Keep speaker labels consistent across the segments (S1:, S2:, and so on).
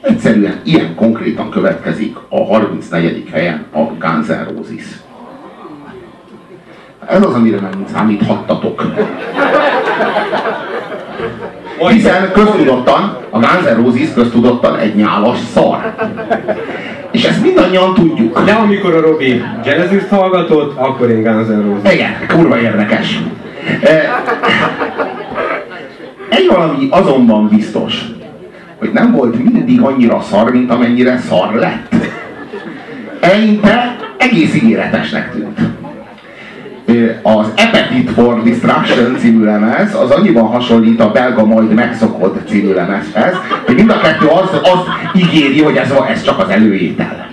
S1: Egyszerűen ilyen konkrétan következik a 34. helyen a Guns N' Roses. Ez az, amire nem számíthattatok. Hiszen köztudottan, a Guns N' Roses köztudottan egy nyálas szar. És ezt mindannyian tudjuk.
S2: De amikor a Robi Genesis hallgatott, akkor én Guns N' Roses.
S1: Igen, kurva érdekes. Egy valami azonban biztos, hogy nem volt mindig annyira szar, mint amennyire szar lett. Eleinte egész ígéretesnek tűnt. Az Appetite for Distraction című lemez az annyiban hasonlít a belga majd megszokott című lemezhez, hogy mind a kettő az, az ígéri, hogy ez, ez csak az előétel.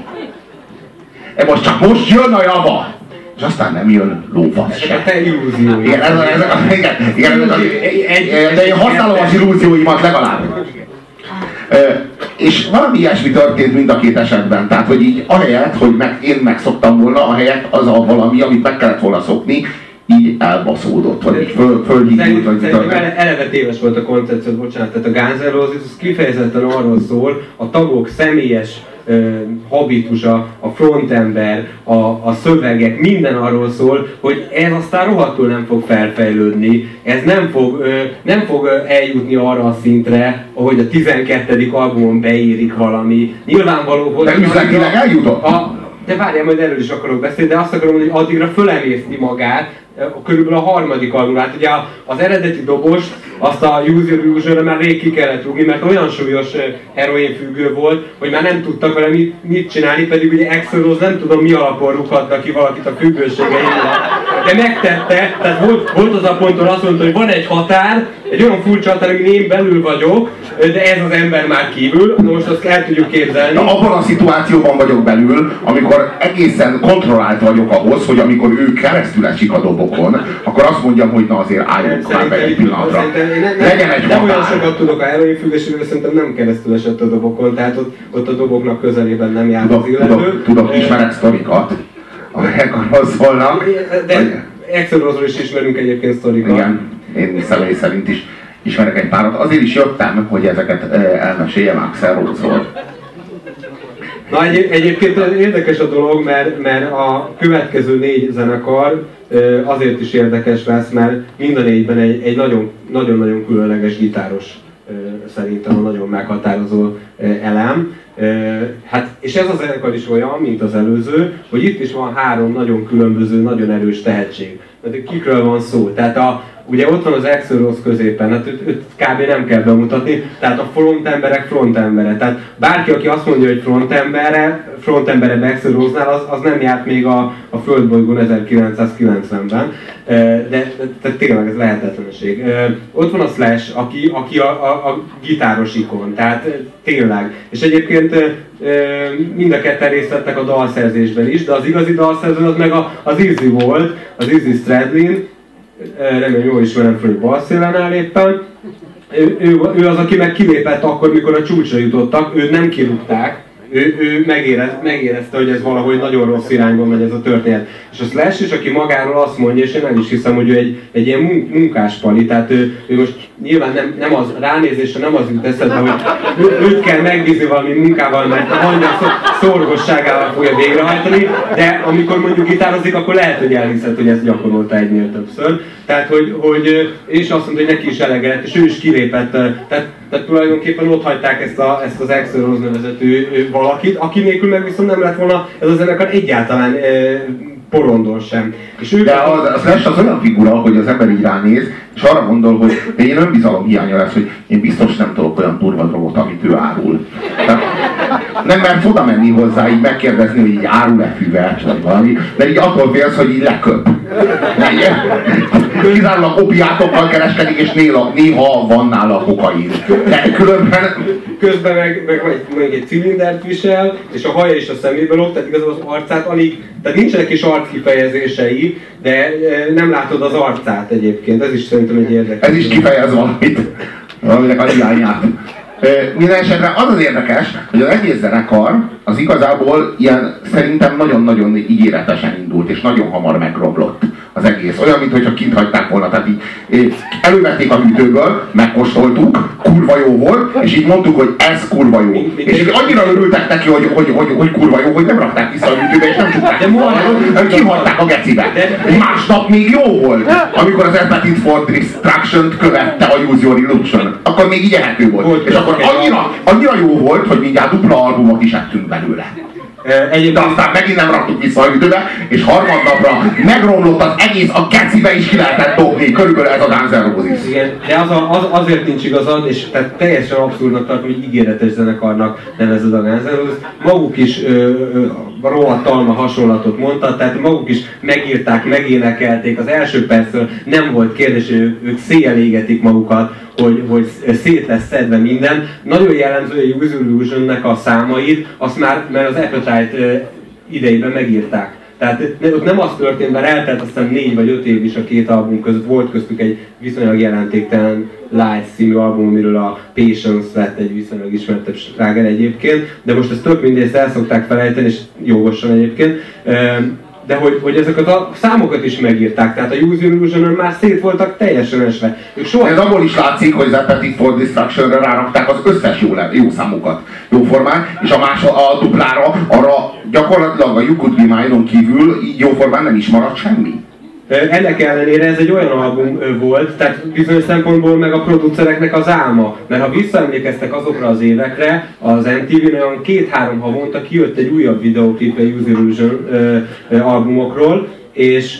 S1: E most csak most jön a java! és aztán nem jön lófasz
S2: se. te illúzióid.
S1: Igen, ez, ez, igen, igen, ez, de én használom az illúzióimat legalább. És valami ilyesmi történt mind a két esetben. Tehát, hogy így ahelyett, hogy meg, én megszoktam volna, ahelyett az a valami, amit meg kellett volna szokni, így elbaszódott, vagy így föl, fölhívult, vagy
S2: Szerintem eleve téves volt a koncepció, bocsánat, tehát a Guns N' Roses kifejezetten arról szól, a tagok személyes habitusa, a frontember, a, a szövegek, minden arról szól, hogy ez aztán rohadtul nem fog felfejlődni, ez nem fog, nem fog eljutni arra a szintre, ahogy a 12. albumon beírik valami. Nyilvánvaló, hogy...
S1: De üzletileg eljutott?
S2: A, de várjál, majd erről is akarok beszélni, de azt akarom hogy addigra fölemészti magát, körülbelül a harmadik albumát. Ugye az eredeti dobost, azt a Use Your Illusion már rég ki kellett rúgni, mert olyan súlyos heroin függő volt, hogy már nem tudtak vele mit, mit csinálni, pedig ugye Exodus nem tudom mi alapon rúghatta ki valakit a függőségeivel. De megtette, tehát volt, volt az a ponton azt mondta, hogy van egy határ, egy olyan furcsa határ, amin én belül vagyok, de ez az ember már kívül, most azt el tudjuk képzelni.
S1: Na, abban a szituációban vagyok belül, amikor egészen kontrollált vagyok ahhoz, hogy amikor ő keresztül esik a dobokon, akkor azt mondjam, hogy na azért álljunk már be egy pillanatra. Legyen egy
S2: Nem olyan sokat tudok a heroin függésről, szerintem nem keresztül esett a dobokon, tehát ott, ott a doboknak közelében nem járt
S1: tudok, az illető. Tudok, tudok ismerek sztorikat, szólnak.
S2: De Exodusról is ismerünk egyébként sztorikat.
S1: Igen, én személy szerint is ismerek egy párat. Azért is jöttem, hogy ezeket elmeséljem Axel Rose-ról.
S2: Na egy, egyébként érdekes a dolog, mert, mert a következő négy zenekar azért is érdekes lesz, mert mind a négyben egy, egy nagyon, nagyon-nagyon különleges gitáros szerintem a nagyon meghatározó elem. Hát, és ez a zenekar is olyan, mint az előző, hogy itt is van három nagyon különböző, nagyon erős tehetség. Tehát kikről van szó? Tehát a, ugye ott van az Exodus középen, hát őt, őt kb. nem kell bemutatni, tehát a front emberek front embere. Tehát bárki, aki azt mondja, hogy front embere, front embere Exodusnál, az, az nem járt még a, a Földbolygón 1990-ben, de, de, tényleg ez lehetetlenség. Ott van a Slash, aki, aki a, a, a gitáros ikon, tehát tényleg. És egyébként mind a ketten részt vettek a dalszerzésben is, de az igazi dalszerző az meg az Izzy volt, az Izzy Stradlin, remélem jól ismerem föl, hogy balszélen áll éppen. Ő, ő, ő, az, aki meg kilépett akkor, mikor a csúcsra jutottak, őt nem kirúgták, ő, ő megérez, megérezte, hogy ez valahogy nagyon rossz irányba megy ez a történet. És a Slash is, aki magáról azt mondja, és én nem is hiszem, hogy ő egy, egy ilyen munkáspali, tehát ő, ő most nyilván nem, nem az ránézésre nem az jut eszedbe, hogy őt kell megbízni valami munkával, mert a hangja szorgosságával fogja végrehajtani, de amikor mondjuk gitározik, akkor lehet, hogy elhiszed, hogy ezt gyakorolta egynél többször. Tehát, hogy, hogy és azt mondta, hogy neki is elege lett, és ő is kilépett. Tehát, tehát tulajdonképpen ott hagyták ezt, a, ezt az Axel Rose valakit, aki nélkül meg viszont nem lett volna ez a zenekar egyáltalán porondon sem.
S1: És ő De az, az lesz az olyan figura, hogy az ember így ránéz, és arra gondol, hogy én önbizalom hiánya lesz, hogy én biztos nem tudok olyan turva drogot, amit ő árul. Tehát nem mert oda menni hozzá, így megkérdezni, hogy így árul-e füvet, vagy valami, de így attól félsz, hogy így leköp. Kizárólag opiátokkal kereskedik, és néha, néha van nála kokain. De különben...
S2: Közben meg, meg, meg, meg egy cilindert visel, és a haja is a szemébe lóg, tehát igazából az arcát alig, tehát nincsenek is arckifejezései, de e, nem látod az arcát egyébként, ez is szerintem egy érdekes.
S1: Ez is kifejez valamit, valaminek a hiányát. Minden esetre az az érdekes, hogy az egész zenekar az igazából ilyen szerintem nagyon-nagyon ígéretesen indult, és nagyon hamar megromlott az egész. Olyan, mintha kint hagyták volna. Tehát így elővették a hűtőből, megkóstoltuk, kurva jó volt, és így mondtuk, hogy ez kurva jó. És így annyira örültek neki, hogy, hogy, hogy, hogy kurva jó, hogy nem rakták vissza a hűtőbe, és nem csukták. De hanem kihagyták a gecibe. Másnap még jó volt, amikor az Appetite for Destruction-t követte a Use Your Illusion. Akkor még így ehető volt. És akkor annyira, annyira jó volt, hogy mindjárt dupla albumot is ettünk belőle. Egyébként... De aztán megint nem raktuk vissza a ütőbe, és harmadnapra megromlott az egész, a kecibe is ki lehetett dobni. Körülbelül ez a Guns.
S2: Igen, de az, a, az, azért nincs igazad, és tehát teljesen abszurdnak tartom, hogy ígéretes zenekarnak nevezed a Guns. Maguk is ö, ö, rohadt talma hasonlatot mondta, tehát maguk is megírták, megénekelték. Az első percről nem volt kérdés, hogy ők, széjjel égetik magukat, hogy, hogy szét lesz szedve minden. Nagyon jellemző a Use Illusion-nek a számait, azt már, mert az Appetite idejében megírták. Tehát ott nem az történt, mert eltelt aztán négy vagy öt év is a két album között, volt köztük egy viszonylag jelentéktelen Light című album, amiről a Patience lett egy viszonylag ismertebb sláger egyébként, de most ezt tök mindegy, el szokták felejteni, és jogosan egyébként de hogy, hogy ezeket a számokat is megírták, tehát a Use illusion már szét voltak teljesen esve.
S1: Ők soha... Ez abból is látszik, hogy az Appetite for Destruction-re rárakták az összes jó, jó számokat, jó formán, és a, más, a duplára, arra gyakorlatilag a You Could Be kívül jó formán nem is maradt semmi.
S2: Ennek ellenére ez egy olyan album volt, tehát bizonyos szempontból meg a producereknek az álma. Mert ha visszaemlékeztek azokra az évekre, az MTV-n olyan két-három havonta kijött egy újabb videóklip a Use Illusion albumokról, és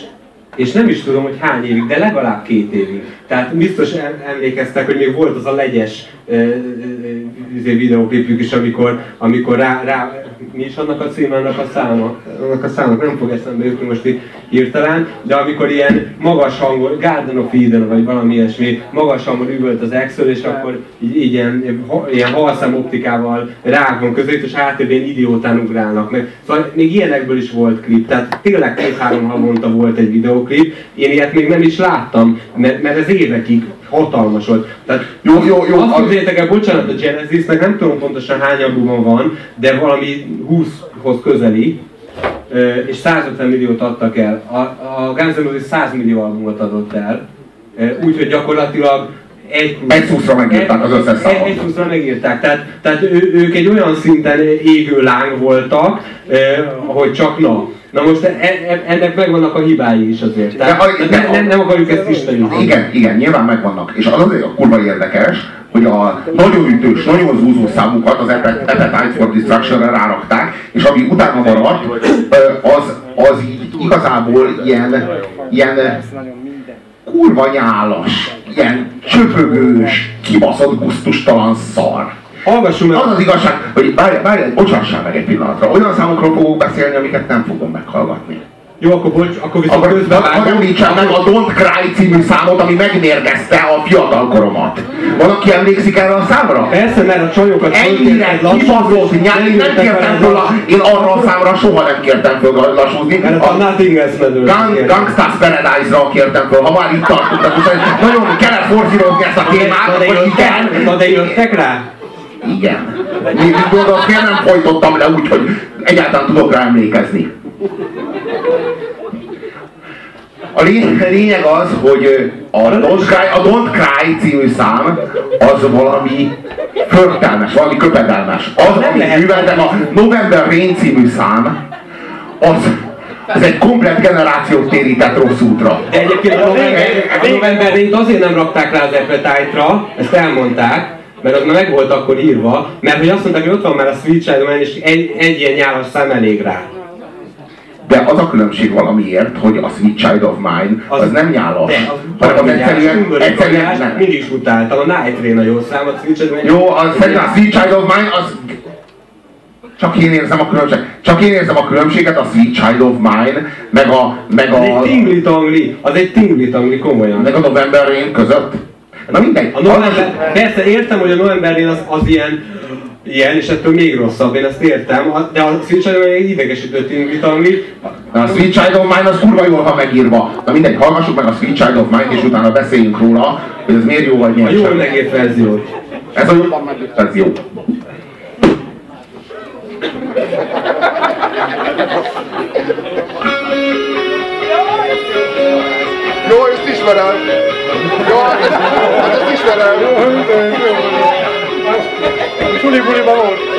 S2: és nem is tudom, hogy hány évig, de legalább két évig. Tehát biztos emlékeztek, hogy még volt az a legyes videóklipjük is, amikor, amikor rá, rá, mi is annak a címe, annak a száma, annak a számnak nem fog eszembe jutni most itt hirtelen, de amikor ilyen magas hangon, Garden of Eden, vagy valami ilyesmi, magas hangon üvölt az Excel, és akkor így, így ilyen, ilyen halszám optikával rágban között, és háttérben idiótán ugrálnak meg. Szóval még ilyenekből is volt klip, tehát tényleg két-három havonta volt egy videóklip, én ilyet még nem is láttam, mert, mert ez évekig hatalmas volt. Tehát jó, jó, jó, azt képzeljétek el, bocsánat, a Genesisnek nem tudom pontosan hány albuma van, de valami 20-hoz közeli, és 150 milliót adtak el. A, a Guns N' Roses 100 millió albumot adott el, úgyhogy gyakorlatilag
S1: egy, egy szuszra megírták az összes számot.
S2: Egy, szuszra megírták, tehát, tehát ő, ők egy olyan szinten égő láng voltak, hogy csak na. Na most e, e, ennek megvannak a hibái is azért. Tehát a, ne, nem, nem akarjuk ezt isteníteni.
S1: Igen, igen, nyilván megvannak. És az azért a kurva érdekes, hogy a nagyon ütős, nagyon zúzó számukat az Appetite for Destruction-re rárakták, és ami utána maradt, az, az így igazából ilyen, ilyen kurva nyálas, ilyen csöpögős, kibaszott, gusztustalan szar.
S2: Hallgassunk meg!
S1: Az az igazság, hogy várj, várj, bocsássál meg egy pillanatra. Olyan számokról fogok beszélni, amiket nem fogom meghallgatni.
S2: Jó, akkor bocs, akkor viszont
S1: akkor, közben vágom. említsem meg a Don't Cry című számot, ami megmérgezte a fiatalkoromat. Valaki emlékszik erre a számra?
S2: Persze, mert a csajokat
S1: Ennyire kibaszott nyár, én nem kértem föl, a, én arra a számra soha nem kértem föl lassúzni.
S2: Mert a, Nothing Else
S1: Gang, Gangsta's Paradise-ra kértem föl, ha már itt tartottak, nagyon kellett forszírozni ezt a témát, hogy
S2: igen. Na de jöttek rá?
S1: Igen. Még gondolod, miért nem folytottam le úgy, hogy egyáltalán tudok rá emlékezni. A lényeg az, hogy a Don't Cry, a Don't Cry című szám az valami förtelmes, valami köpedelmes. Az, amit műveltem, a November Rain című szám, az ez egy komplet generációt térített rossz útra.
S2: De egyébként a November, a November Rain azért nem rakták rá az Appetite-ra, ezt elmondták, mert az már meg volt akkor írva, mert hogy azt mondták, hogy ott van már a Sweet Child Man, és egy, egy ilyen nyálas szám elég rá.
S1: De az a különbség valamiért, hogy a Sweet Child of Mine az, az nem nyálas, de, az hanem az egyszerűen, egyszerűen
S2: nem. Mindig is utáltam, a Night Rain a jó szám, a Sweet Child of
S1: Mine. Jó, az, szerintem a Sweet Child of Mine az csak én érzem a különbséget. Csak én érzem a különbséget a Sweet Child of Mine, meg a... Meg a
S2: az egy tingli tangli, az egy tingli tangli komolyan.
S1: Meg a November Rain között. Na mindegy.
S2: A november, persze értem, hogy a novemberén az, az ilyen, ilyen, és ettől még rosszabb, én ezt értem, de a Switch egy idegesítő tinglitangi.
S1: A Sweet Child of Mine az kurva jól van megírva. Na mindegy, hallgassuk meg a Sweet Child of Mine, és utána beszéljünk róla, hogy ez miért jó vagy miért
S2: A jól megírt verziót.
S1: Ez a jól megírt verzió.
S3: Jó, ezt ismerem. Jó, hát ezt, hát ezt
S4: Budi-budi.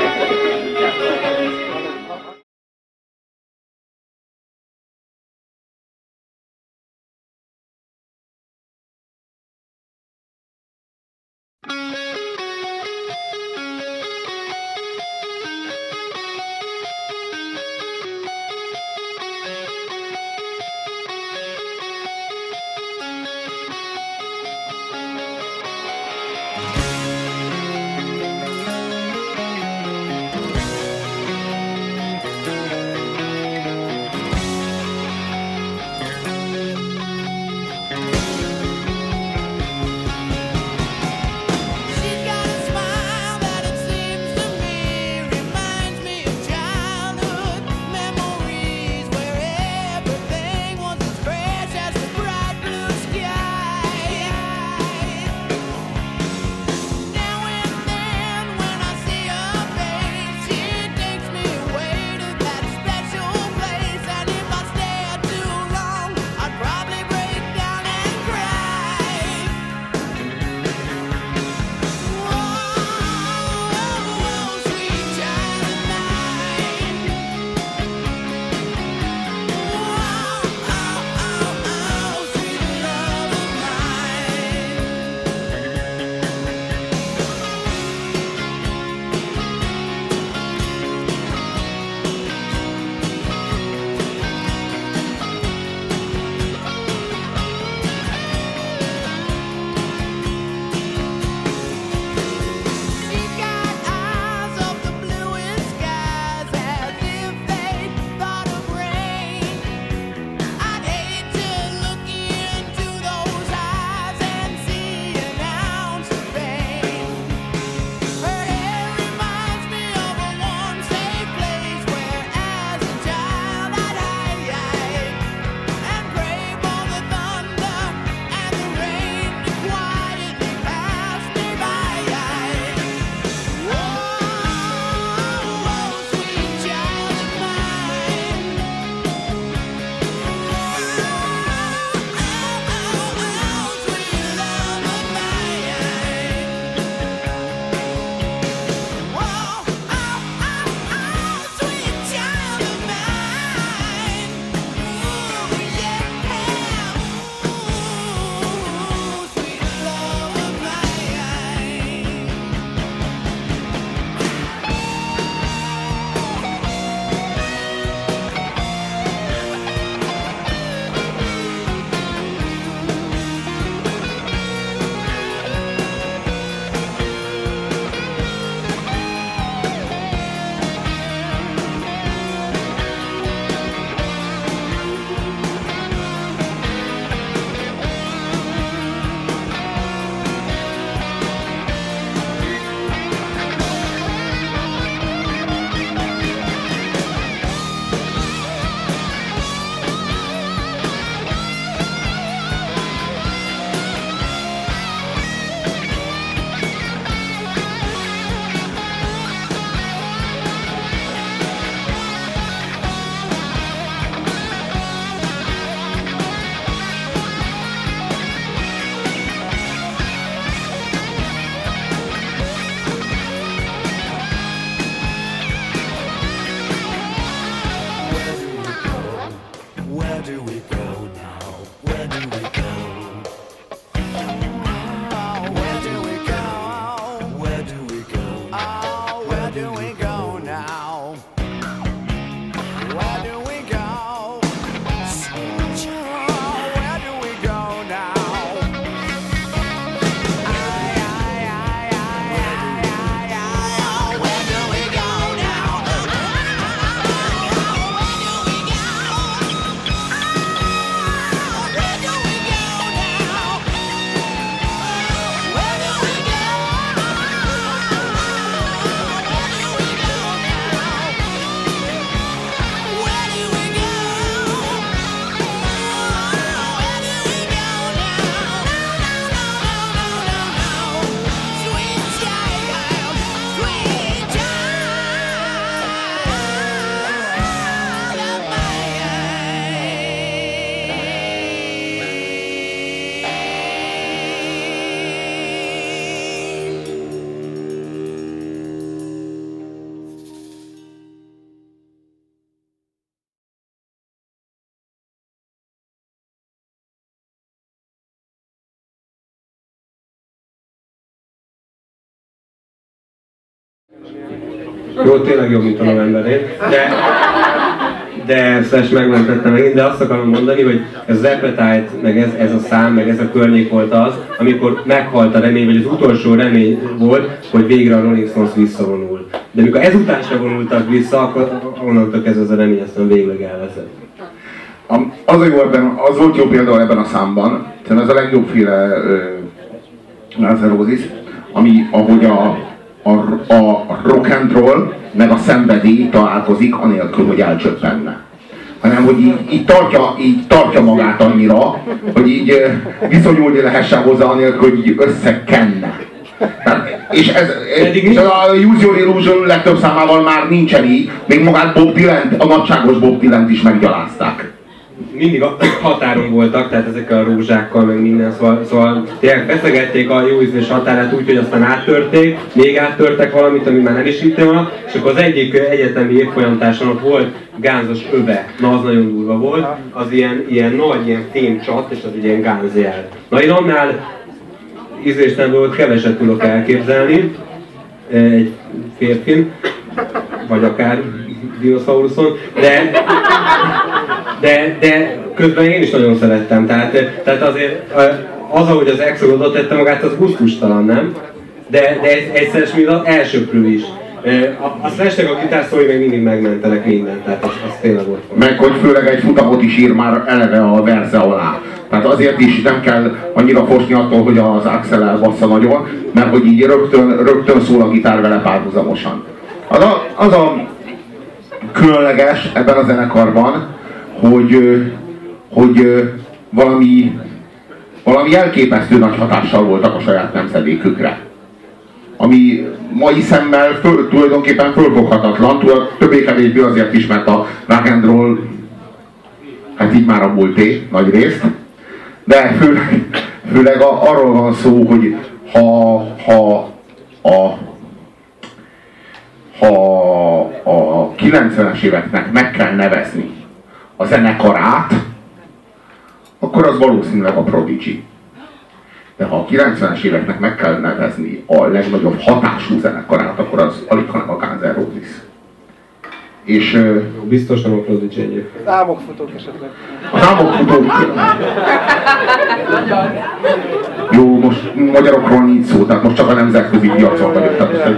S2: Jó, tényleg jobb, mint a novemberén. De, de Slash megmentette megint, de azt akarom mondani, hogy ez az Appetite, meg ez, ez a szám, meg ez a környék volt az, amikor meghalt a remény, vagy az utolsó remény volt, hogy végre a Rolling Stones visszavonul. De mikor ezután se vonultak vissza, akkor onnantól kezdve ez a remény aztán végleg elveszett.
S1: Az, a jó ebben, az volt jó például ebben a számban, szerintem ez a legjobbféle Guns N' Roses, ami ahogy a, a, a rock and roll meg a szenvedély találkozik, anélkül, hogy elcsöppenne. Hanem, hogy így, így, tartja, így tartja magát annyira, hogy így viszonyulni lehessen hozzá, anélkül, hogy így összekenne. És ez, és ez a Use Your Illusion legtöbb számával már nincsen így, még magát Bob Dylan, a nagyságos Bob Dylan is meggyalázták.
S2: Mindig a határon voltak, tehát ezekkel a rózsákkal, meg minden, szóval, szóval tényleg feszegették a jó ízlés határát úgy, hogy aztán áttörték, még áttörtek valamit, ami már nem is hittem volna, és akkor az egyik egyetemi évfolyamtáson ott volt gánzos öve, na az nagyon durva volt, az ilyen, ilyen nagy, ilyen fémcsat, és az egy ilyen gánzjel. Na én annál ízléstelen dolgot keveset tudok elképzelni, egy férfin, vagy akár dinoszauruszon, de, de, de közben én is nagyon szerettem, tehát, tehát azért az, ahogy az Exo oda tette magát, az gusztustalan, nem? De, de egyszer mint az elsőprő is. A, a slash a gitárszói még mindig megmentenek mindent, tehát az, az tényleg ott.
S1: Meg hogy főleg egy futamot is ír már eleve a verze alá. Tehát azért is nem kell annyira fosni attól, hogy az Axel elbassza nagyon, mert hogy így rögtön, rögtön szól a gitár vele párhuzamosan. Az a, az a különleges ebben a zenekarban, hogy, hogy valami, valami elképesztő nagy hatással voltak a saját nemzedékükre. Ami mai szemmel föl, tulajdonképpen fölfoghatatlan, többé-kevésbé azért is, mert a rock and roll, hát így már a múlté nagy részt, de főleg, főleg a, arról van szó, hogy ha, ha a ha a 90-es éveknek meg kell nevezni a zenekarát, akkor az valószínűleg a Prodigy. De ha a 90-es éveknek meg kell nevezni a legnagyobb hatású zenekarát, akkor az alig hanem a Guns N' Roses. És ö,
S2: Biztosan a Prodigy egyébként.
S5: Az álmok futók esetleg.
S1: az álmokfutók... Jó, most magyarokról nincs szó, tehát most csak a nemzetközi piacon vagyok. Tehát,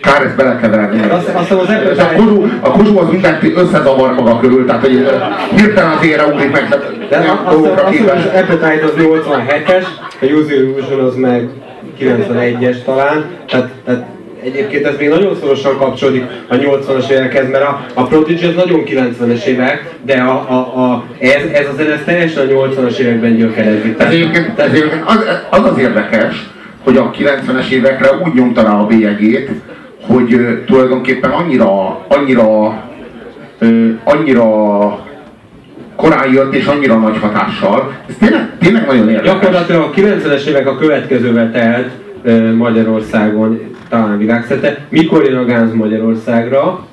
S1: kár ezt belekeverni. A kozsú, a kozsú az mindent összezavar maga körül, tehát hogy hirtelen az ére ugrik meg,
S2: De azt, azt, az Appetite az 87-es, a Use Illusion az meg 91-es talán, tehát, tehát egyébként ez még nagyon szorosan kapcsolódik a 80-as évekhez, mert a, a Prodigy az nagyon 90-es évek, de a, a, a, ez, ez a zene teljesen a 80-as években gyökerezik.
S1: Ez egyébként, ez egyébként az, az az érdekes, hogy a 90-es évekre úgy nyomta rá a bélyegét, hogy tulajdonképpen annyira, annyira, annyira korán jött és annyira nagy hatással. Ez tényleg, tényleg nagyon érdekes.
S2: Gyakorlatilag a 90-es évek a következővel telt Magyarországon, talán világszerte. Mikor jön a Gánz Magyarországra,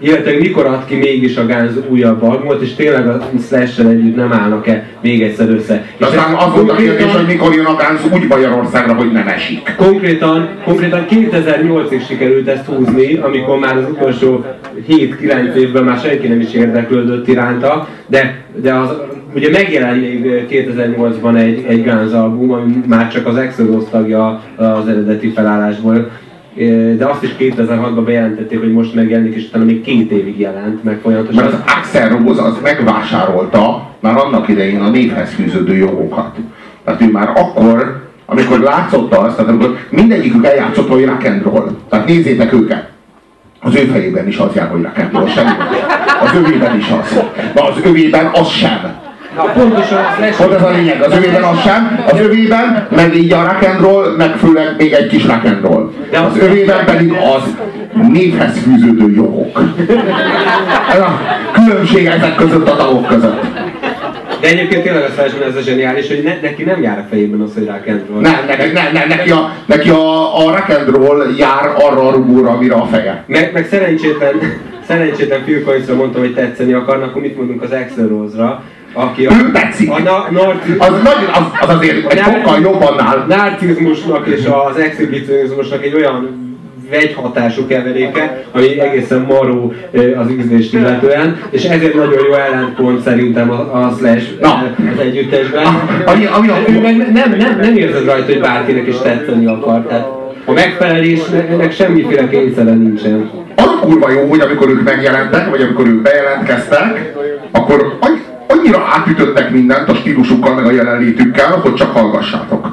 S2: illetve mikor ad ki mégis a Gánz újabb albumot, és tényleg a slash együtt nem állnak-e még egyszer össze.
S1: De aztán az volt a kérdés, hogy mikor jön a Guns úgy Magyarországra, hogy nem esik.
S2: Konkrétan, konkrétan 2008-ig sikerült ezt húzni, amikor már az utolsó 7-9 évben már senki nem is érdeklődött iránta, de, de az, ugye megjelent még 2008-ban egy, egy Guns album, ami már csak az Exodus tagja az eredeti felállásból, de azt is 2006-ban bejelentették, hogy most megjelenik, és utána még két évig jelent meg folyamatosan.
S1: Mert az Axel Rose az megvásárolta már annak idején a névhez fűződő jogokat. Tehát ő már akkor, amikor látszott azt, tehát amikor mindegyikük eljátszott, hogy rock and roll. Tehát nézzétek őket. Az ő fejében is az jár, hogy rock and roll, semmi. Az övében is az. Na az övében az sem.
S2: Na, pontosan
S1: Pont ez a lényeg, az övében az sem, az övében, meg így a rock and roll, meg főleg még egy kis rock and roll. Az övében pedig az névhez fűződő jogok. Ez a különbség ezek között a tagok között.
S2: De egyébként tényleg a Slash ez a zseniális, hogy ne, neki nem jár a fejében az, hogy rock and roll.
S1: Nem, ne, ne, ne, neki, a, neki a, a rock and roll jár arra a rugóra, amire a feje.
S2: Meg, meg szerencsétlen, szerencsétlen Phil Collins-ra mondta, hogy tetszeni akarnak, akkor mit mondunk az Axl Rose-ra, aki a,
S1: Ő tetszik.
S2: a na, narci,
S1: Az, nagy, az, az azért egy sokkal jobb annál.
S2: narcizmusnak és az exhibicionizmusnak egy olyan vegyhatású keveréke, ami egészen maró az ízlést illetően, és ezért nagyon jó ellenpont szerintem a, a Slash
S1: Na.
S2: az együttesben.
S1: Ami, ami a,
S2: Ő meg nem, nem, nem érzed rajta, hogy bárkinek is tetszeni akar. Tehát a megfelelésnek semmiféle kényszere nincsen.
S1: az a kurva jó, hogy amikor ők megjelentek, vagy amikor ők bejelentkeztek, akkor annyira átütöttek mindent a stílusukkal, meg a jelenlétükkel, hogy csak hallgassátok.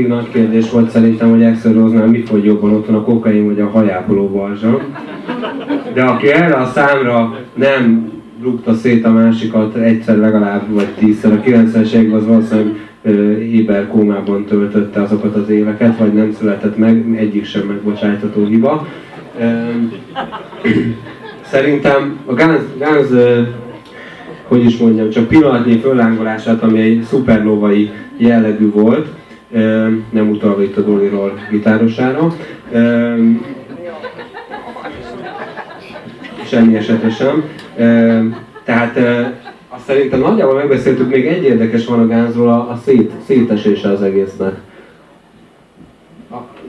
S2: Mindig nagy kérdés volt szerintem, hogy Axel Rose-nál mi fogy jobban otthon, a kokain vagy a hajápoló balzsam. De aki erre a számra nem rúgta szét a másikat egyszer legalább, vagy tízszer, a 90-es években az valószínűleg éber kómában töltötte azokat az éveket, vagy nem született meg, egyik sem megbocsájtató hiba. Szerintem a Guns, Guns hogy is mondjam, csak pillanatnyi föllángolását, ami egy szupernovai jellegű volt, nem utalva itt a Doliról gitárosára, semmi esetre sem. Tehát ö, azt szerintem nagyjából megbeszéltük, még egy érdekes van a Gunsról, a, a szét, szétesése az egésznek.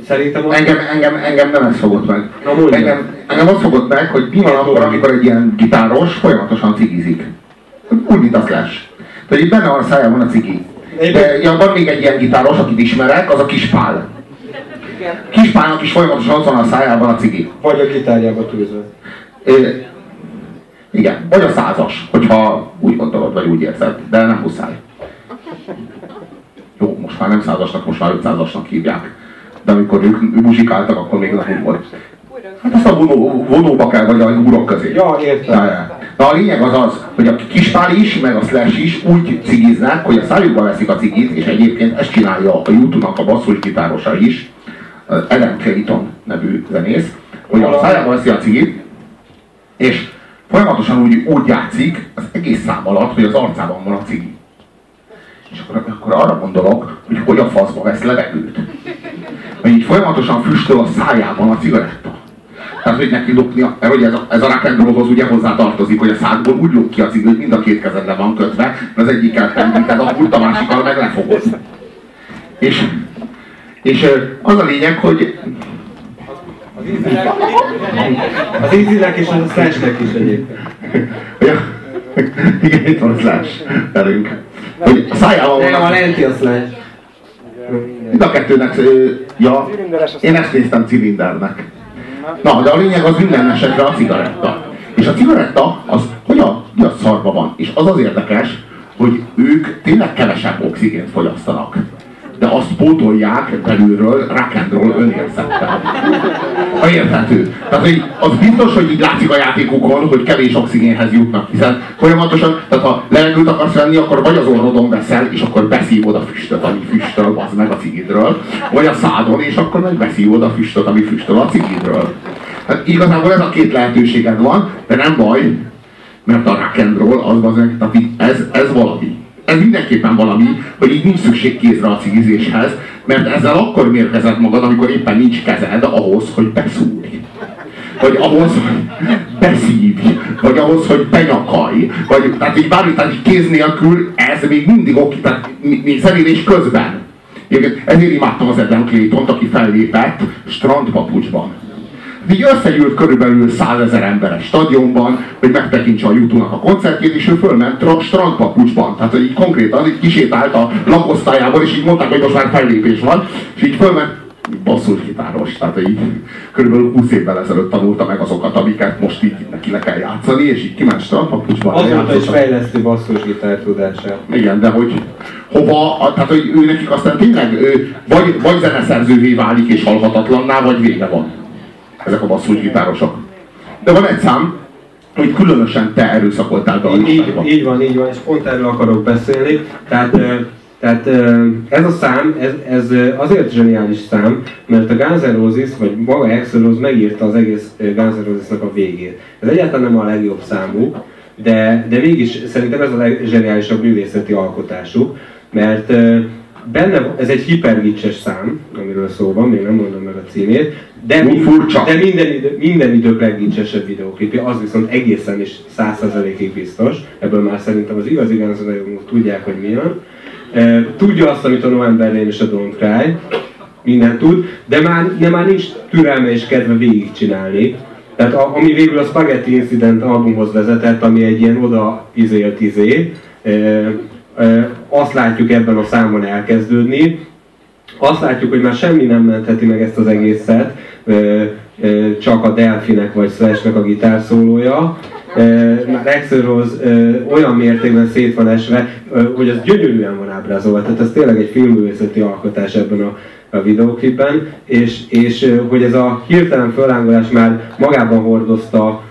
S2: Szerintem az...
S1: Engem, engem, engem nem ez fogott meg.
S2: Na, mondja.
S1: Engem, engem az fogott meg, hogy mi van akkor, amikor egy ilyen gitáros folyamatosan cigizik. Úgy, mint a Slash. Tehát így benne van a szájában a cigi. Ja, van még egy ilyen gitáros, akit ismerek, az a Kispál. Kispálnak is folyamatosan ott van a szájában a cigi.
S2: Vagy a gitárjába tűzve.
S1: Igen, vagy a százas, hogyha úgy gondolod, vagy úgy érzed, de nem muszáj. Jó, most már nem százasnak, most már ötszázasnak hívják. De amikor ők muzsikáltak, akkor még nem úgy volt. Hát ezt a vonó, vonóba kell, vagy a úrok közé.
S2: Ja, értem.
S1: Na a lényeg az az, hogy a kispál is, meg a slash is úgy cigiznek, hogy a szájukba veszik a cigit, és egyébként ezt csinálja a YouTube-nak a basszusgitárosa is, Adam Clayton nevű zenész, hogy a szájába veszi a cigit, és folyamatosan úgy, úgy játszik az egész szám alatt, hogy az arcában van a cigi. És akkor, akkor arra gondolok, hogy hogy a faszba vesz levegőt. Hogy így folyamatosan füstöl a szájában a cigaretta. Tehát, hogy neki lopnia, mert ugye ez a, ez a rock and rollhoz ugye hozzá tartozik, hogy a szádból úgy lop ki a cigit, hogy mind a két kezedre van kötve, mert az egyikkel pendíted a kult, a másikkal meg lefogod. És, és az a lényeg, hogy
S2: Az ízinek, az és a slashnek is egyébként.
S1: Ja. Igen, itt van Slash velünk. Hogy a szájában van
S2: Nem, a lenti a slash.
S1: Mind a kettőnek... Ja, én ezt néztem cilindernek. Na, de a lényeg az minden esetre a cigaretta. És a cigaretta az hogy a, mi a szarba van. És az az érdekes, hogy ők tényleg kevesebb oxigént fogyasztanak. De azt pótolják belülről rock and roll önérzettel. Ha érthető. Tehát, hogy az biztos, hogy így látszik a játékukon, hogy kevés oxigénhez jutnak, hiszen folyamatosan, tehát ha levegőt akarsz venni, akkor vagy az orrodon veszel, és akkor beszívod a füstöt, ami füstöl, az meg a cigidről, vagy a szádon, és akkor meg beszívod a füstöt, ami füstöl a cigidről. Hát igazából ez a két lehetőséged van, de nem baj, mert a rock and roll az az, ez, ez valami. Ez mindenképpen valami, hogy így nincs szükség kézre a cigizéshez, mert ezzel akkor mérkezed magad, amikor éppen nincs kezed ahhoz, hogy beszúrj. Vagy ahhoz, hogy beszívj, vagy ahhoz, hogy benyakalj, vagy tehát így bármi, tehát így kéz nélkül ez még mindig oké, tehát még zenélés közben. Egyébként Ezért imádtam az Adam Claytont, aki fellépett strandpapucsban. Így összegyűlt körülbelül százezer ember egy stadionban, hogy megtekintse a YouTube-nak a koncertjét, és ő fölment tra- strandpapucsban. Tehát, hogy így konkrétan így kisétált a lakosztályából, és így mondták, hogy most már fellépés van, és így fölment basszusgitáros, tehát így körülbelül 20 évvel ezelőtt tanulta meg azokat, amiket most így neki le kell játszani, és így kiment strandpapucsban.
S2: Azóta is fejleszti basszusgitár tudását.
S1: Igen, de hogy hova, a- tehát hogy ő nekik aztán tényleg ő, vagy, vagy zeneszerzővé válik és halhatatlanná, vagy vége van. Ezek a basszusgitárosok. De van egy szám, hogy különösen te erőszakoltál be a
S2: Így, így, van, így van, és pont erről akarok beszélni. Tehát, tehát ez a szám, ez, ez azért zseniális szám, mert a Guns N' Roses, vagy maga Axl Rose megírta az egész Guns N' Roses-nak a végét. Ez egyáltalán nem a legjobb számuk, de, de mégis szerintem ez a legzseniálisabb művészeti alkotásuk, mert benne, ez egy hipergicses szám, amiről szó van, még nem mondom meg a címét, de,
S1: Úgy furcsa.
S2: de minden, idő, minden idők leggincsesebb videóklipje, az viszont egészen is 100%-ig biztos, ebből már szerintem az igazi Guns tudják, hogy milyen. E, Tudja azt, amit a November Rain és a Don't Cry, minden tud, de már, de már nincs türelme és kedve végigcsinálni. Tehát a, ami végül a Spaghetti Incident albumhoz vezetett, ami egy ilyen oda izélt izé, e, e, azt látjuk ebben a számon elkezdődni, azt látjuk, hogy már semmi nem mentheti meg ezt az egészet, csak a Delfinek vagy Slashnek a gitárszólója, Axl Rose olyan mértékben szét van esve, hogy az gyönyörűen van ábrázolva. Tehát ez tényleg egy filmművészeti alkotás ebben a, a videóklipben, és, és hogy ez a hirtelen fölángolás már magában hordozta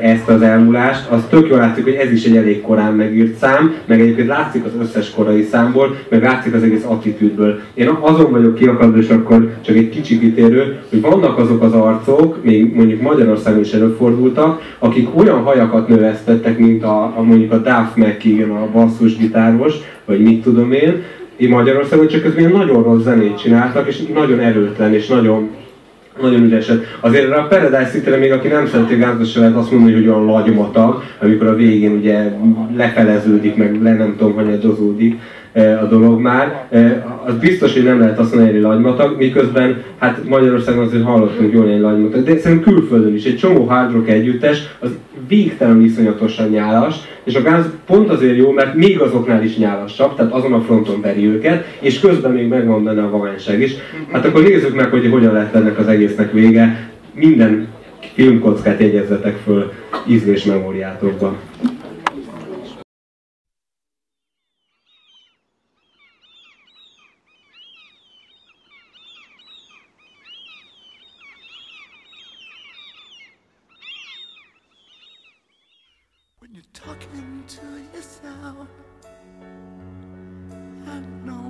S2: ezt az elmúlást, az tök jól látszik, hogy ez is egy elég korán megírt szám, meg egyébként látszik az összes korai számból, meg látszik az egész attitűdből. Én azon vagyok kiakadva, és akkor csak egy kicsi kitérő, hogy vannak azok az arcok, még mondjuk Magyarországon is előfordultak, akik olyan hajakat növesztettek, mint a, a mondjuk a Duff McKagan, a basszusgitáros, vagy mit tudom én, Magyarországon, csak közben nagyon rossz zenét csináltak, és nagyon erőtlen, és nagyon nagyon ügyesed. Azért a Paradise city még aki nem szereti gázos lehet azt mondani, hogy olyan lagymatag, amikor a végén ugye lefeleződik, meg le nem tudom, hanyadozódik a dolog már. Az biztos, hogy nem lehet azt mondani, hogy lagymatag, miközben hát Magyarországon azért hallottunk jól egy lagymatag, de szerintem külföldön is egy csomó hard rock együttes, az végtelen iszonyatosan nyálas, és a gáz pont azért jó, mert még azoknál is nyálasabb, tehát azon a fronton veri őket, és közben még megvan benne a vagányság is. Hát akkor nézzük meg, hogy hogyan lett ennek az egésznek vége. Minden filmkockát jegyezzetek föl ízlés memóriátokba.
S4: into yourself. I know.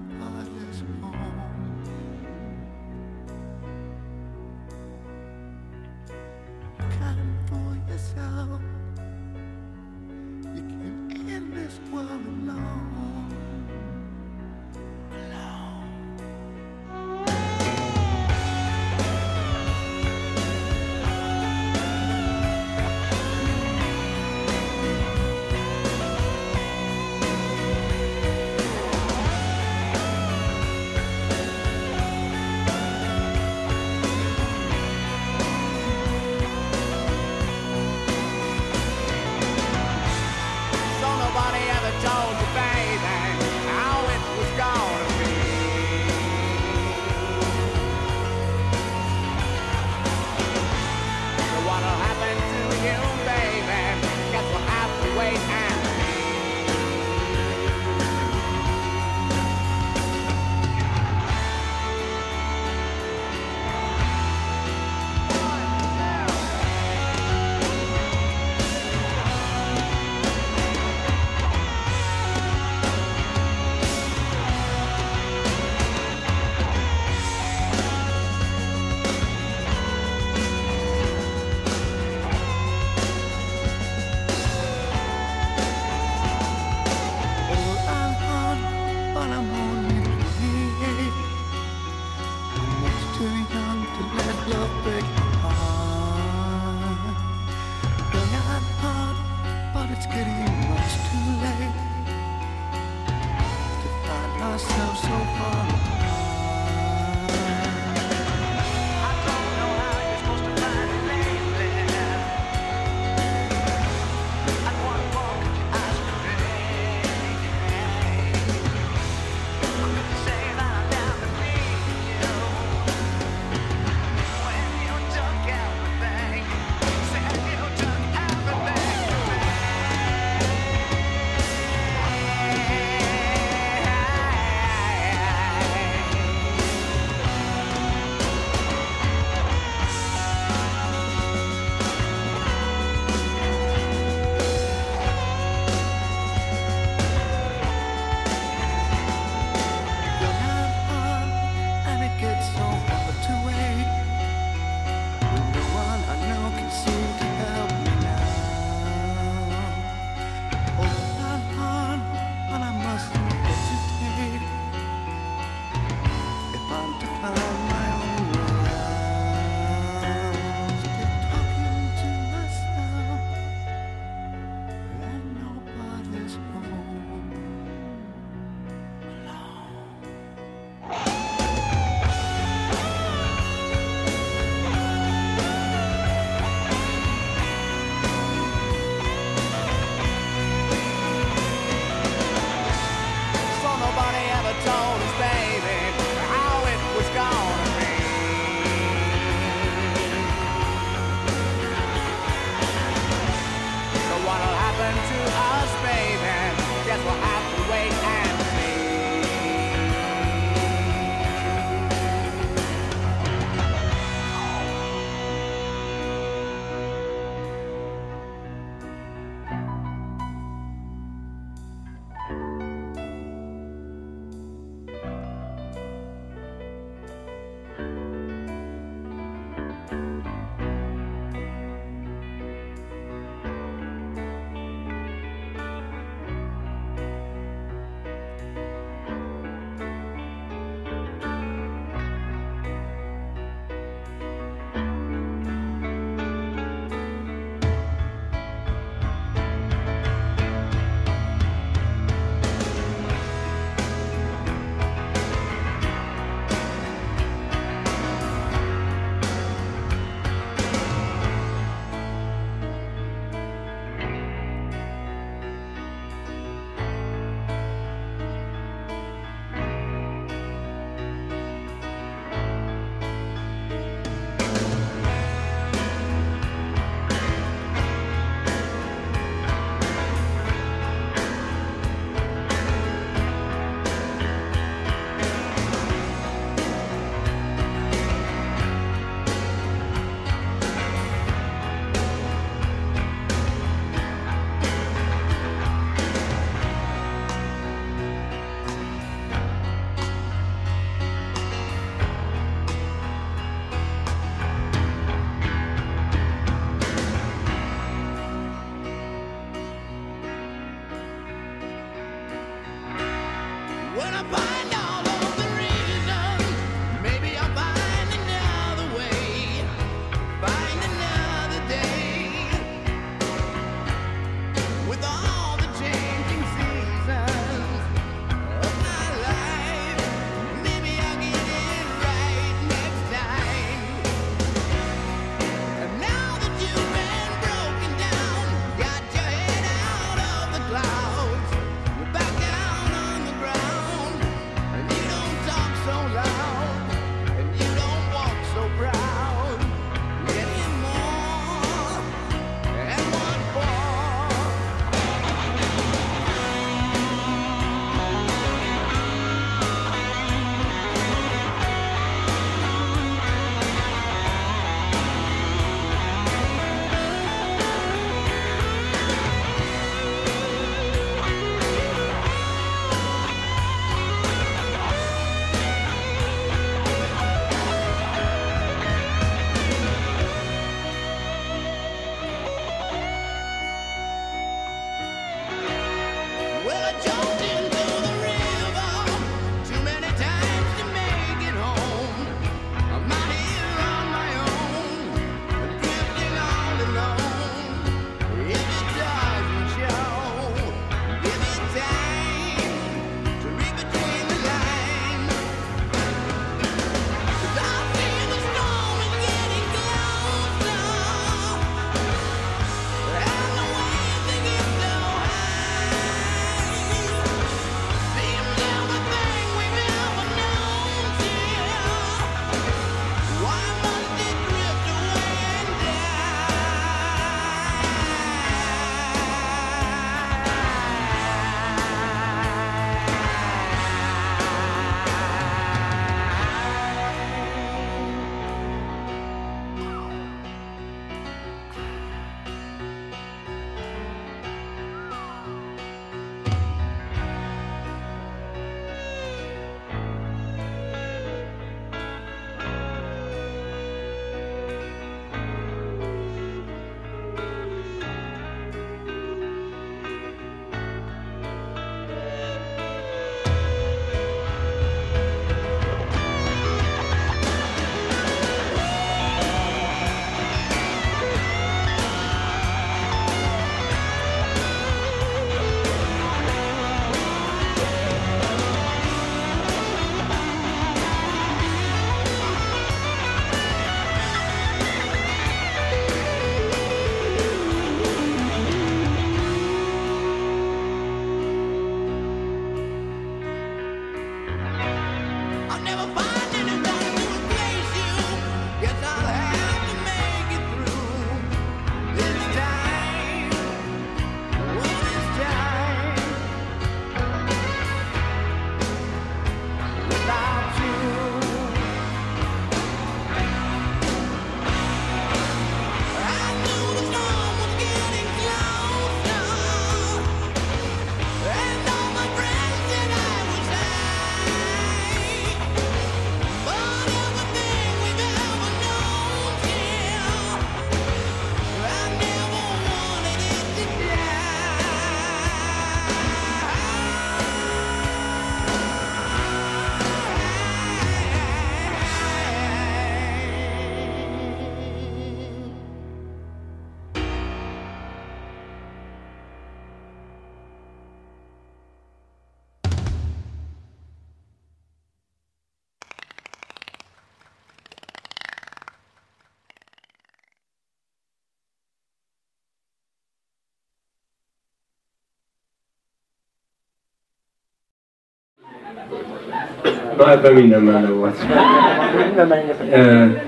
S2: Na ebben minden benne volt.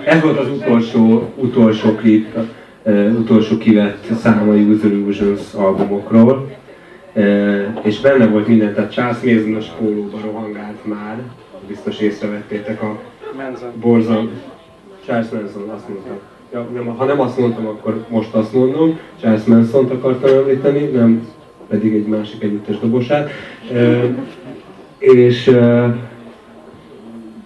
S2: Ez volt az utolsó, utolsó klip, utolsó kivett száma User Illusions albumokról. És benne volt minden, tehát Charles Manson a pólóba rohangált már, biztos észrevettétek a borzal. Charles Manson, azt mondtam. Ja, nem, ha nem azt mondtam, akkor most azt mondom. Charles Manson-t akartam említeni, nem pedig egy másik együttes dobosát. Ö, és ö,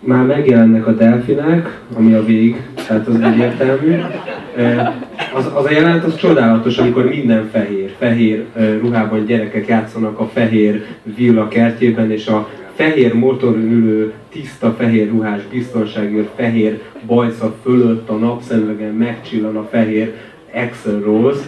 S2: már megjelennek a delfinek, ami a vég, tehát az egyértelmű. Az, az a jelenet az csodálatos, amikor minden fehér, fehér ruhában gyerekek játszanak a fehér villa kertjében, és a fehér motoron ülő, tiszta fehér ruhás biztonságőr fehér bajsza fölött a napszemüvegen megcsillan a fehér Axel Rose,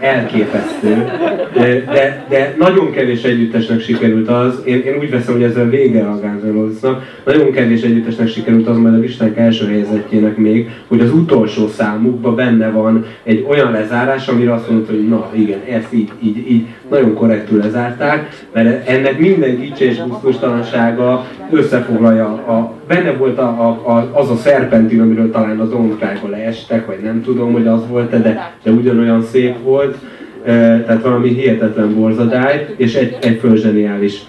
S2: elképesztő, de, de, de nagyon kevés együttesnek sikerült az, én, én úgy veszem, hogy ez a vége a Guns nagyon kevés együttesnek sikerült az, majd a listák első helyezettjének még, hogy az utolsó számukban benne van egy olyan lezárás, amire azt mondta, hogy na igen, ezt így, így, így nagyon korrektül lezárták, mert ennek minden kicsi és gusztustalansága összefoglalja, a, benne volt a, a, a, az a szerpentin, amiről talán az Onkrájba leestek, vagy nem tudom, hogy az volt de, de ugyanolyan szép volt, E, tehát valami hihetetlen borzadály, és egy, egy fölzseniális